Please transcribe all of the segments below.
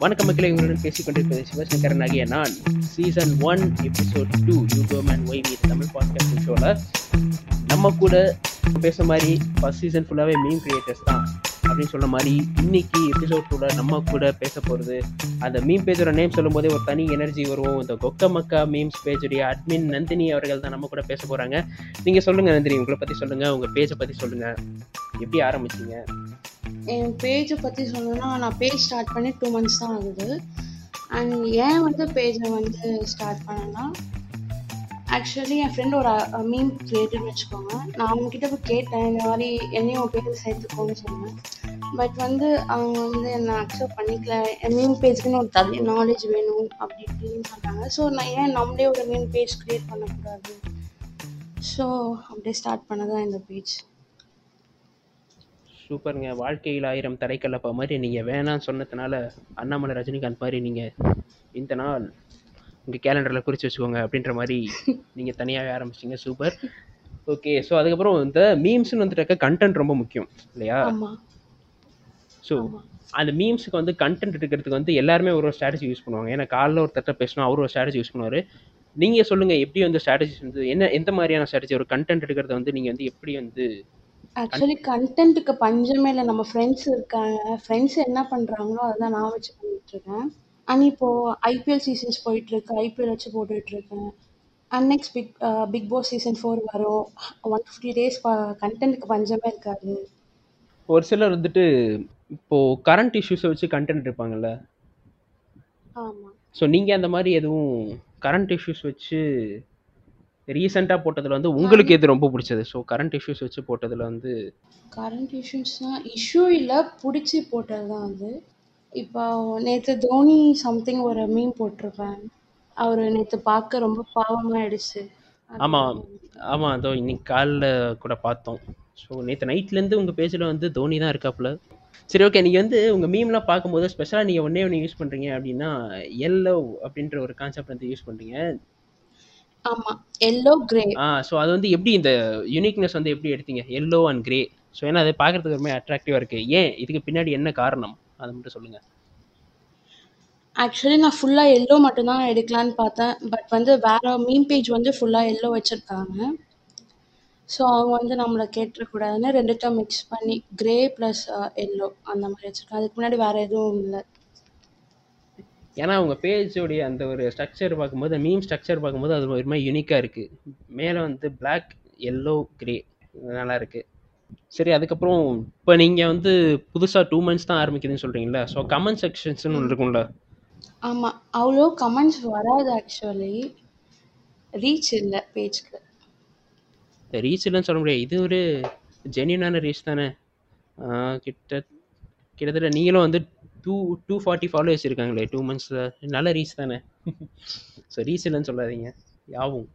வணக்கம் மக்களை உங்களுடன் பேசிக் கொண்டிருப்பது சிவசங்கரன் ஆகிய நான் season one episode two YouTube and Y meet Tamil podcast ஷோவில் நம்ம கூட பேசுற மாதிரி ஃபர்ஸ்ட் சீசன் ஃபுல்லாகவே மீம் கிரியேட்டர்ஸ் தான் அப்படின்னு சொன்ன மாதிரி இன்னைக்கு எபிசோட் கூட நம்ம கூட பேச போகிறது அந்த மீம் பேஜோட நேம் சொல்லும் போதே ஒரு தனி எனர்ஜி வரும். இந்த கொக்க மக்கா மீம்ஸ் பேஜுடைய அட்மின் நந்தினி அவர்கள் தான் நம்ம கூட பேச போகிறாங்க நீங்கள் சொல்லுங்கள் நந்தினி உங்களை பற்றி சொல்லுங்கள் உங்கள் பேஜை பற்றி சொல்லுங்கள் எப்படி ஆரம்பிச்சீங்க? என் பேஜை பற்றி சொல்லணும்னா நான் பேஜ் ஸ்டார்ட் பண்ணி டூ மந்த்ஸ் தான் ஆகுது. அண்ட் ஏன் வந்து பேஜை வந்து ஸ்டார்ட் பண்ணேன்னா ஆக்சுவலி என் ஃப்ரெண்ட் ஒரு மீம் கிரியேட்டர்னு வச்சுக்கோங்க. நான் அவங்கக்கிட்ட போய் கேட்டேன் இந்த மாதிரி என்னையும் பேஜ் சேர்த்துக்கோன்னு சொன்னேன். பட் வந்து அவங்க வந்து என்னை அக்செப்ட் பண்ணிக்கல. என் மீம் பேஜுக்குன்னு ஒரு தனி நாலேஜ் வேணும் அப்படி இப்படின்னு சொன்னாங்க ஸோ நான் ஏன் நம்மளே ஒரு மீம் பேஜ் க்ரியேட் பண்ணக்கூடாது? ஸோ அப்படியே ஸ்டார்ட் பண்ணதான் இந்த பேஜ் சூப்பருங்க. வாழ்க்கையில் ஆயிரம் தடைக்கல்லப்பா மாதிரி நீங்கள் வேணாம்னு சொன்னதுனால அண்ணாமலை ரஜினிகாந்த் மாதிரி நீங்கள் இந்த நாள் உங்கள் கேலண்டரில் குறித்து வச்சுக்கோங்க அப்படின்ற மாதிரி நீங்கள் தனியாகவே ஆரம்பிச்சிங்க சூப்பர். ஓகே ஸோ அதுக்கப்புறம் இந்த மீம்ஸ்னு வந்துட்டாக்க கண்டென்ட் ரொம்ப முக்கியம் இல்லையா? ஸோ அந்த மீம்ஸுக்கு வந்து கண்டென்ட் எடுக்கிறதுக்கு வந்து எல்லாருமே ஒரு ஒரு ஸ்ட்ராட்டஜி யூஸ் பண்ணுவாங்க. ஏன்னா காலைல ஒரு தட்ட பேசணும் அவர் ஒரு ஸ்ட்ராட்டஜி யூஸ் பண்ணுவார். நீங்கள் சொல்லுங்கள் எப்படி வந்து ஸ்ட்ராட்டஜிஸ் வந்து என்ன எந்த மாதிரியான ஸ்ட்ராட்டஜி ஒரு கண்டென்ட் எடுக்கிறத வந்து நீங்கள் வந்து எப்படி வந்து ஆக்சுவலி கண்டென்ட்டுக்கு பஞ்சமே இல்லை. நம்ம ஃப்ரெண்ட்ஸ் இருக்காங்க. ஃப்ரெண்ட்ஸ் என்ன பண்ணுறாங்களோ அதுதான் நான் வச்சு பண்ணிட்டு இருக்கேன். அண்ட் இப்போது ஐபிஎல் சீசன்ஸ் போயிட்டுருக்கு ஐபிஎல் வச்சு போட்டுட்ருக்கேன் and next big Bigg Boss season four வரும். ஒன் ஃபிஃப்டி டேஸ் கண்டென்ட்டுக்கு பஞ்சமே இருக்காது. ஒரு சிலர் வந்துட்டு இப்போது கரண்ட் இஷ்யூஸை வச்சு கண்டென்ட் இருப்பாங்கல்ல ஆமாம் ஸோ நீங்கள் அந்த மாதிரி எதுவும் கரண்ட் இஷ்யூஸ் வச்சு ரீசெண்டாக போட்டதில் வந்து உங்களுக்கு எது ரொம்ப பிடிச்சது? ஸோ கரண்ட் இஷ்யூஸ் வச்சு போட்டதில் வந்து கரண்ட் இஷ்யூஸ்னால் இஷ்யூ இல்லை பிடிச்சி போட்டது தான் அது. இப்போ நேற்று தோனி சம்திங் ஒரு மீன் போட்டிருப்பேன். அவர் நேற்று பார்க்க ரொம்ப பாவமாயிடுச்சு. ஆமாம் ஆமாம் அதோ இன்னைக்கு காலைல கூட பார்த்தோம். ஸோ நேற்று நைட்லேருந்து உங்கள் பேஜில் வந்து தோனி தான் இருக்காப்புல. சரி ஓகே நீங்கள் வந்து உங்கள் மீம்லாம் பார்க்கும்போது ஸ்பெஷலாக நீங்கள் ஒன்றே ஒன்று யூஸ் பண்ணுறீங்க அப்படின்னா எல்லோ அப்படின்ற ஒரு கான்செப்ட் வந்து யூஸ் பண்ணுறீங்க ஆமாம் எல்லோ கிரே ஆ ஸோ அது வந்து எப்படி இந்த யூனிக்னஸ் வந்து எப்படி எடுத்தீங்க? எல்லோ அண்ட் கிரே ஸோ ஏன்னா அது பார்க்குறதுக்கு ரொம்ப அட்ராக்டிவாக இருக்குது ஏன்? இதுக்கு பின்னாடி என்ன காரணம்? அதை மட்டும் சொல்லுங்கள் ஆக்சுவலி நான் ஃபுல்லாக எல்லோ மட்டும்தான் எடுக்கலான்னு பார்த்தேன். பட் வந்து வேற மீம் பேஜ் வந்து ஃபுல்லாக எல்லோ வச்சுருக்காங்க. ஸோ அவங்க வந்து நம்மளை கேட்டுறக்கூடாதுன்னு ரெண்டுத்தையும் மிக்ஸ் பண்ணி கிரே ப்ளஸ் எல்லோ அந்த மாதிரி வச்சுருக்காங்க. அதுக்கு முன்னாடி வேறு எதுவும் இல்லை. ஏன்னா உங்கள் பேஜோடைய அந்த ஒரு ஸ்ட்ரக்சர் பார்க்கும்போது மீம் ஸ்ட்ரக்சர் பார்க்கும்போது அது ஒரு மாதிரி யூனிக்காக இருக்குது மேலே வந்து பிளாக் எல்லோ கிரே நல்லா இருக்குது சரி அதுக்கப்புறம் இப்போ நீங்கள் வந்து புதுசாக டூ மந்த்ஸ் தான் ஆரம்பிக்குதுன்னு சொல்கிறீங்களா ஸோ கமெண்ட் செக்ஷன்ஸ்னு ஒன்று இருக்கும்ல. ஆமாம் அவ்வளோ கமெண்ட்ஸ் வராது ஆக்சுவலி ரீச் இல்லை பேஜ்க்கு ரீச் இல்லைன்னு சொல்ல முடியாது. இது ஒரு ஜென்யூனான ரீச் தானே. கிட்ட கிட்டத்தட்ட நீங்களும் வந்து டூ டூ ஃபார்ட்டி ஃபாலோவர்ஸ் இருக்காங்களே டூ மந்த்ஸில் நல்ல ரீச் தானே. ஸோ ரீச் இல்லைன்னு சொல்லாதீங்க. யாவும்.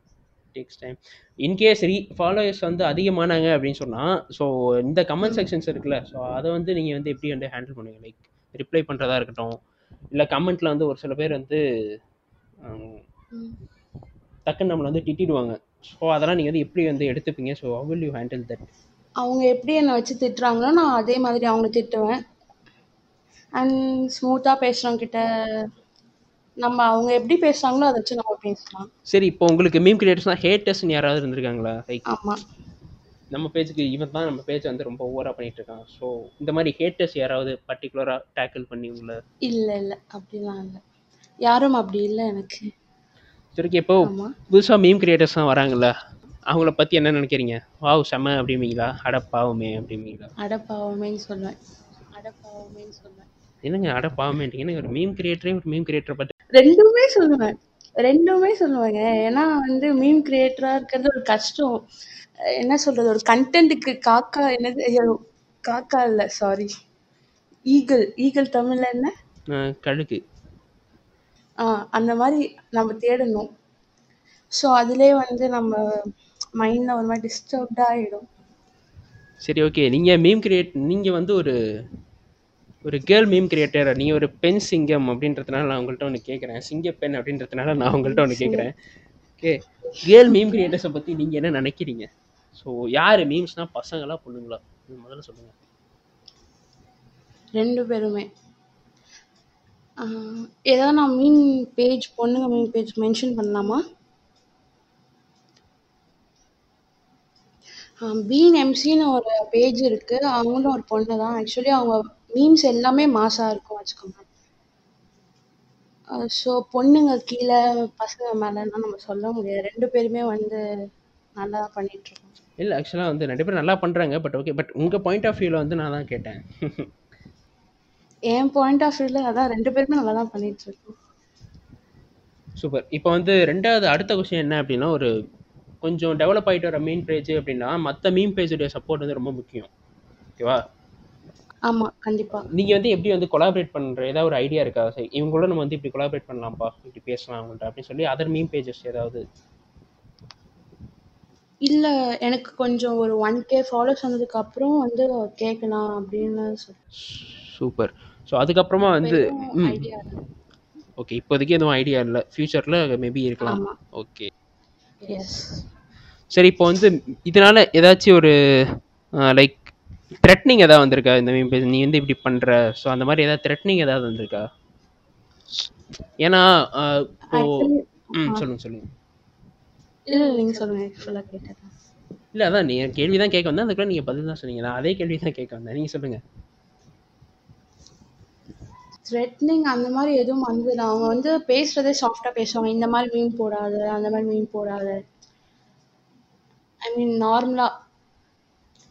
டேக்ஸ் டைம் இன்கேஸ் ரீ ஃபாலோவர்ஸ் வந்து அதிகமானாங்க அப்படின்னு சொன்னால் ஸோ இந்த கமெண்ட் செக்ஷன்ஸ் இருக்குல்ல ஸோ அதை வந்து நீங்கள் வந்து எப்படி வந்து ஹேண்டில் பண்ணுவீங்க? லைக் ரிப்ளை பண்ணுறதா இருக்கட்டும் இல்லை கமெண்ட்டில் வந்து ஒரு சில பேர் வந்து டக்குன்னு நம்மளை வந்து திட்டிடுவாங்க. ஸோ அதெல்லாம் நீங்கள் வந்து எப்படி வந்து எடுத்துப்பீங்க? So how will you handle that அவங்க எப்படி என்னை வச்சு திட்டுறாங்களோ நான் அதே மாதிரி அவங்கள திட்டுவேன். அண்ட் ஸ்மூத்தாக பேசுகிறவங்கிட்ட நம்ம அவங்க எப்படி பேசுகிறாங்களோ அதை வச்சு நம்ம பேசலாம். சரி இப்போ உங்களுக்கு மீம் கிரியேட்டர்ஸ்னால் ஹேட்டர்ஸ்னு யாராவது இருந்திருக்காங்களா? லைக் ஆமாம் நம்ம பேஜுக்கு இவன் தான் நம்ம பேஜ் வந்து ரொம்ப ஓவராக பண்ணிட்டு இருக்கான். ஸோ இந்த மாதிரி ஹேட்டர்ஸ் யாராவது பர்டிகுலராக டேக்கிள் பண்ணி உங்களை? இல்லை இல்லை. அப்படிலாம் இல்லை. யாரும் அப்படி இல்லை எனக்கு. சரி இப்போ புதுசாக மீம் கிரியேட்டர்ஸ்லாம் வராங்கல்ல அவங்கள பற்றி என்ன நினைக்கிறீங்க? வாவ் செம்ம அப்படிம்பீங்களா? அடப்பாவுமே அப்படிம்பீங்களா? அடப்பாவமேன்னு சொல்லுவேன் அடப்பாவமேன்னு சொல்லுவேன் என்னங்க அடப்பாவுமேன்றீங்க எனக்கு ஒரு மீம் கிரியேட்டரே ஒரு மீம் கிரியேட்டரை பற்றி ரெண்டுமே சொல்லுவேன். ரெண்டுமே சொல்லுவேங்க. ஏன்னா வந்து மீம் கிரியேட்டராக இருக்கிறது ஒரு கஷ்டம். என்ன சொல்கிறது ஒரு கண்டென்ட்டுக்கு காக்கா என்னது? காக்கா இல்லை சாரி ஈகிள் ஈகிள் தமிழில் என்ன? கழுகு. அந்த மாதிரி நம்ம தேடணும். ஸோ அதிலே வந்து நம்ம மைண்டில் ஒரு மாதிரி டிஸ்டர்ப்டாக ஆகிடும் சரி ஓகே நீங்கள் மீம் கிரியேட் நீங்கள் வந்து ஒரு ஒரு கேர்ள் மீம் கிரியேட்டர் நீங்கள் ஒரு பெண் சிங்கம் அப்படின்றதுனால நான் உங்கள்கிட்ட ஒன்று கேட்குறேன் சிங்க பெண் அப்படின்றதுனால நான் உங்கள்கிட்ட ஒன்று கேட்குறேன் ஓகே. கேர்ள் மீம் கிரியேட்டர்ஸை பற்றி நீங்கள் என்ன நினைக்கிறீங்க? ஸோ யார் மீம்ஸ்னால் பசங்களா பொண்ணுங்களா? முதல்ல சொல்லுங்கள் ரெண்டு பேருமே. ஏதாவது நான் மீன் பேஜ் பொண்ணுங்க மீன் பேஜ் மென்ஷன் பண்ணலாமா? பீன் எம்சின்னு ஒரு பேஜ் இருக்கு. அவங்களும் ஒரு பொண்ணு தான் ஆக்சுவலி அவங்க மீம்ஸ் எல்லாமே மாசா இருக்கும் வச்சுக்கோங்க. ஸோ பொண்ணுங்க கீழே பசங்க மேலலாம் நம்ம சொல்ல முடியாது. ரெண்டு பேருமே வந்து நல்லா பண்ணிட்டு இருக்கோம். இல்லை ஆக்சுவலாக வந்து ரெண்டு பேரும் நல்லா பண்ணுறாங்க பட் ஓகே பட் உங்கள் பாயிண்ட் ஆஃப் வியூவில் வந்து நான் தான் கேட்டேன். என் பாயிண்ட் ஆஃப் வியூல அதான் ரெண்டு பேருமே நல்லா தான் பண்ணிட்டு இருக்கோம். சூப்பர் இப்போ வந்து ரெண்டாவது அடுத்த கொஸ்டின் என்ன அப்படின்னா ஒரு கொஞ்சம் டெவலப் ஆகிட்டு வர மீன் பேஜ் அப்படின்னா மற்ற மீன் பேஜுடைய சப்போர்ட் வந்து ரொம்ப முக்கியம். ஓகேவா ஆமா கண்டிப்பா. நீங்கள் வந்து எப்படி வந்து கொலாபரேட் பண்ணுற ஏதாவது ஒரு ஐடியா இருக்கா? இவங்களோட நம்ம வந்து இப்படி கொலாபரேட் பண்ணலாம்ப்பா இப்படி பேசலாம் அவங்கள்ட்ட அப்படின்னு சொல்லி அதர் மீன் பேஜஸ் ஏதாவது? இல்ல எனக்கு கொஞ்சம் ஒரு ஒன் கே ஃபாலோஸ் வந்ததுக்கு அப்புறம் வந்து கேட்கலாம் அப்படின்னு சூப்பர். ஸோ அதுக்கப்புறமா வந்து ஓகே இப்போதைக்கு எதுவும் ஐடியா இல்லை. ஃப்யூச்சரில் மேபி இருக்கலாம். ஓகே எஸ் சரி இப்போ வந்து இதனால ஏதாச்சும் ஒரு லைக் த்ரெட்னிங் ஏதாவது வந்திருக்கா? இந்த மீன் நீ வந்து இப்படி பண்ற. ஸோ அந்த மாதிரி ஏதாவது த்ரெட்னிங் ஏதாவது வந்திருக்கா? ஏன்னா இப்போ ம் சொல்லுங்க சொல்லுங்க. இல்ல சொல்லுங்க. ஃபுல்லா கேட்டேன். இல்லை அதான் நீ கேள்வி தான் கேட்க வந்தேன். அதுக்குள்ள நீங்கள் பதில் தான் சொன்னீங்க. அதே கேள்வி தான் கேட்க வந்தேன். நீங்கள் சொல்லுங்க. த்ரெட்னிங் அந்த மாதிரி எதுவும் வந்ததில்ல அவங்க வந்து பேசுறதே சாஃப்டா பேசுவாங்க. இந்த மாதிரி மீன் போடாத அந்த மாதிரி மீன் போடாத. ஐ மீன் நார்மலா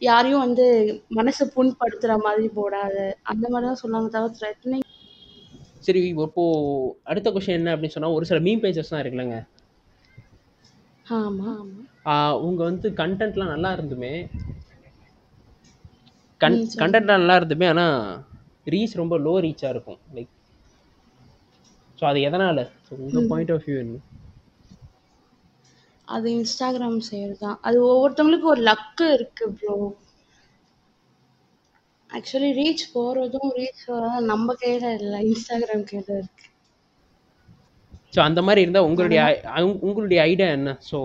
யாரையும் வந்து மனசு புண்படுத்துற மாதிரி போடாத. அந்த மாதிரி தான் சொல்லுவாங்க தவிர த்ரெட்னிங் சரி இப்போ அடுத்த கொஸ்டின் என்ன அப்படின்னு சொன்னால் ஒரு சில மீன் பேஜஸ் தான் இருக்குல்லங்க. ஆமா. ஆமா ஆஹ் உங்க வந்து கண்டென்ட்லாம் நல்லா இருந்துமே. கன். கண்டென்ட்லாம் நல்லா இருந்துமே ஆனால் ரீச் ரொம்ப லோ ரீச்சாக இருக்கும். லைக் ஸோ அது எதனால்? உங்கள் பாயிண்ட் ஆஃப் வியூ என்ன? அது இன்ஸ்டாகிராம் சைடு தான் அது ஒவ்வொருத்தவங்களுக்கு ஒரு லக்கு இருக்கு ப்ரோ ஆக்சுவலி ரீச் போறதும் ரீச் வர்றதும் நம்ம கையில இல்ல இன்ஸ்டாகிராம் கையில இருக்கு. ஸோ அந்த மாதிரி இருந்தால் உங்களுடைய உங்களுடைய ஐடியா என்ன? ஸோ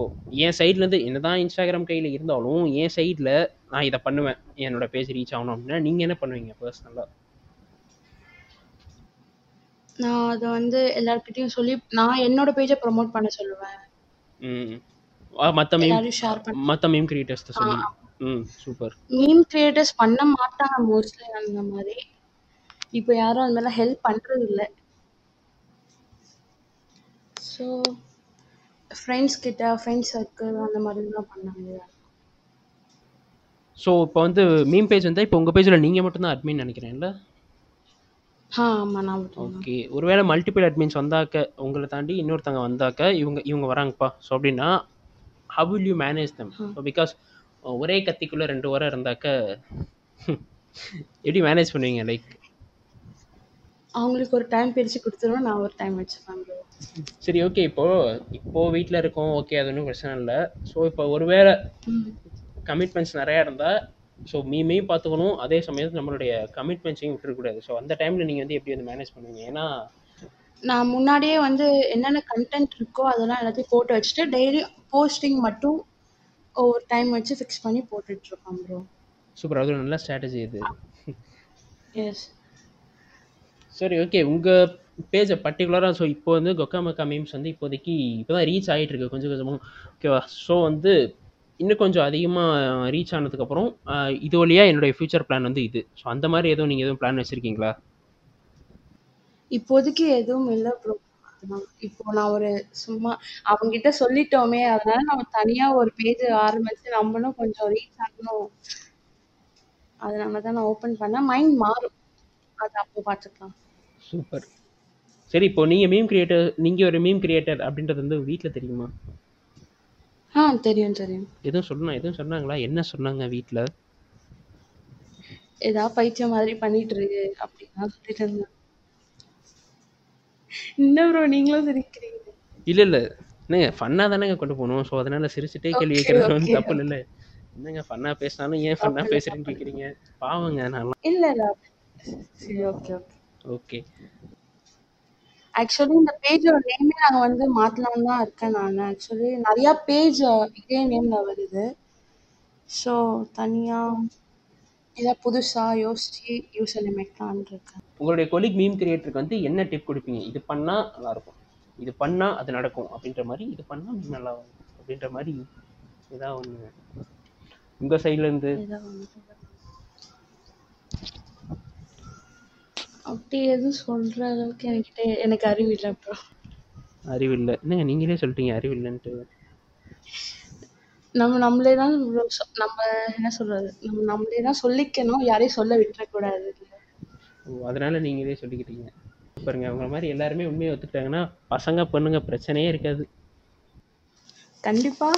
என் சைட்லேருந்து என்னதான் இன்ஸ்டாகிராம் கையில் இருந்தாலும் என் சைடில் நான் இதை பண்ணுவேன். என்னோட பேஜ் ரீச் ஆகணும் அப்படின்னா நீங்கள் என்ன பண்ணுவீங்க பர்சனலாக நான் அதை வந்து எல்லார்கிட்டயும் சொல்லி நான் என்னோட பேஜை ப்ரோமோட் பண்ண சொல்லுவேன். ம் மற்ற மீம் மற்ற மீம் கிரியேட்டர்ஸ் சொல்லி. ம் சூப்பர் மீம் கிரியேட்டர்ஸ் பண்ண மாட்டாங்க மோஸ்ட்லி அந்த மாதிரி. இப்போ யாரும் அந்த மாதிரிலாம் ஹெல்ப் பண்றது இல்ல ஸோ ஃப்ரெண்ட்ஸ் கிட்ட ஃப்ரெண்ட்ஸ் சர்க்கிள் அந்த மாதிரி தான் பண்ணாங்க ஸோ இப்போ வந்து மீம் பேஜ் வந்து இப்போ உங்கள் பேஜில் நீங்கள் மட்டும்தான் அட்மின் நினைக்கிறேன்ல ஓகே ஒருவேளை மல்டிபிள் அட்மின்ஸ் வந்தாக்க உங்களை தாண்டி இன்னொருத்தவங்க வந்தாக்க இவங்க இவங்க வராங்கப்பா. ஸோ அப்படின்னா how will you manage them so because ஒரே கத்திக்குள்ளே ரெண்டு வாரம் இருந்தாக்க எப்படி மேனேஜ் பண்ணுவீங்க? லைக் அவங்களுக்கு ஒரு டைம் பிரிச்சு கொடுத்துருவேன் நான் ஒரு டைம் bro. சரி ஓகே இப்போ இப்போ வீட்டில் இருக்கோம். ஓகே அது ஒன்றும் பிரச்சனை இல்லை. ஸோ இப்போ ஒருவேளை. கமிட்மெண்ட்ஸ் நிறையா இருந்தால் ஸோ மீமையும் பார்த்துக்கணும். அதே சமயத்தில் நம்மளுடைய கமிட்மெண்ட்ஸையும் விட்டுறக்கூடாது. ஸோ அந்த டைமில் நீங்கள் வந்து எப்படி வந்து மேனேஜ் பண்ணுவீங்க? ஏன்னா நான் முன்னாடியே வந்து என்னென்ன கண்டென்ட் இருக்கோ அதெல்லாம் எல்லாத்தையும் போட்டு வச்சுட்டு டெய்லி போஸ்டிங் மட்டும் ஒவ்வொரு டைம் வச்சு ஃபிக்ஸ் பண்ணி போட்டுட்டு இருக்கோம் ப்ரோ சூப்பர். அது நல்ல ஸ்ட்ராட்டஜி இது. எஸ் சரி ஓகே உங்கள் பேஜை பர்டிகுலராக ஸோ இப்போ வந்து கொக்கா மக்கா மீம்ஸ் வந்து இப்போதைக்கு இப்போ தான் ரீச் ஆகிட்டு இருக்கு கொஞ்சம் கொஞ்சமாக ஓகேவா ஸோ வந்து இன்னும் கொஞ்சம் அதிகமாக ரீச் ஆனதுக்கப்புறம் இது வழியாக என்னுடைய ஃப்யூச்சர் பிளான் வந்து இது. ஸோ அந்த மாதிரி எதுவும் நீங்கள் எதுவும் பிளான் வச்சுருக்கீங்களா? இப்போதைக்கு எதுவும் இல்லை ப்ரோ இப்போ நான் ஒரு சும்மா அவங்ககிட்ட சொல்லிட்டோமே அதனால நம்ம தனியா ஒரு பேஜ் ஆரம்பிச்சு நம்மளும் கொஞ்சம் ரீச் ஆகணும். அதனால தான் நான் ஓபன் பண்ணேன். மைண்ட் மாறும். அது அப்போ பார்த்துக்கலாம் சூப்பர் சரி இப்போ நீங்கள் மீம் கிரியேட்டர் நீங்கள் ஒரு மீம் கிரியேட்டர் அப்படின்றது வந்து வீட்டில் தெரியுமா? ஆ தெரியும் தெரியும். எதுவும் சொல்லணும் எதுவும் சொன்னாங்களா? என்ன சொன்னாங்க வீட்டில் ஏதாவது பைத்தியம் மாதிரி பண்ணிட்டு இருக்கு அப்படின்னு சொல்லிட்டு இருந்தேன். என்ன ப்ரோ நீங்களும் சிரிக்கிறீங்க. இல்லை இல்லை. என்னங்க ஃபன்னாக தானேங்க கொண்டு போகணும். ஸோ அதனால் சிரிச்சுட்டே கேள்வி கேட்குறது வந்து. தப்பு இல்லை. என்னங்க ஃபன்னாக பேசினாலும் ஏன் ஃபன்னாக பேசுகிறேன்னு கேட்குறீங்க பாவங்க நான்லாம் இல்ல இல்ல. சரி ஓகே ஓகே ஓகே ஆக்சுவலி இந்த பேஜோட நேமே நாங்க வந்து மாத்தலாம்னு தான் இருக்கேன் நான். ஆக்சுவலி நிறைய பேஜ் இதே நேம்ல வருது. ஸோ தனியா ஏதாவது புதுசாக யோசிச்சு நேம் வைக்கலான்னு இருக்கேன். உங்களுடைய கொலிக் மீம் கிரியேட்டருக்கு வந்து என்ன டிப் கொடுப்பீங்க? இது பண்ணால் நல்லாயிருக்கும் இது பண்ணால் அது நடக்கும். அப்படின்ற மாதிரி இது பண்ணால் நல்லா வரும். அப்படின்ற மாதிரி ஏதாவது ஒன்று உங்கள் சைட்லேருந்து அப்படி எதுவும் சொல்கிற அளவுக்கு என்கிட்ட எனக்கு அறிவு இல்லை ப்ரோ. அறிவில்லை என்னங்க நீங்களே சொல்லிட்டீங்க அறிவில்லைன்ட்டு நம்ம நம்மளே தான் நம்ம என்ன சொல்றது? நம்ம நம்மளே தான் சொல்லிக்கணும் யாரையும் சொல்ல விட்டுறக்கூடாது. ஓ அதனால் நீங்களே சொல்லிக்கிட்டீங்க. பாருங்க அவங்க மாதிரி எல்லாருமே உண்மையை ஒத்துக்கிட்டாங்கன்னா பசங்க பொண்ணுங்க பிரச்சனையே இருக்காது. கண்டிப்பாக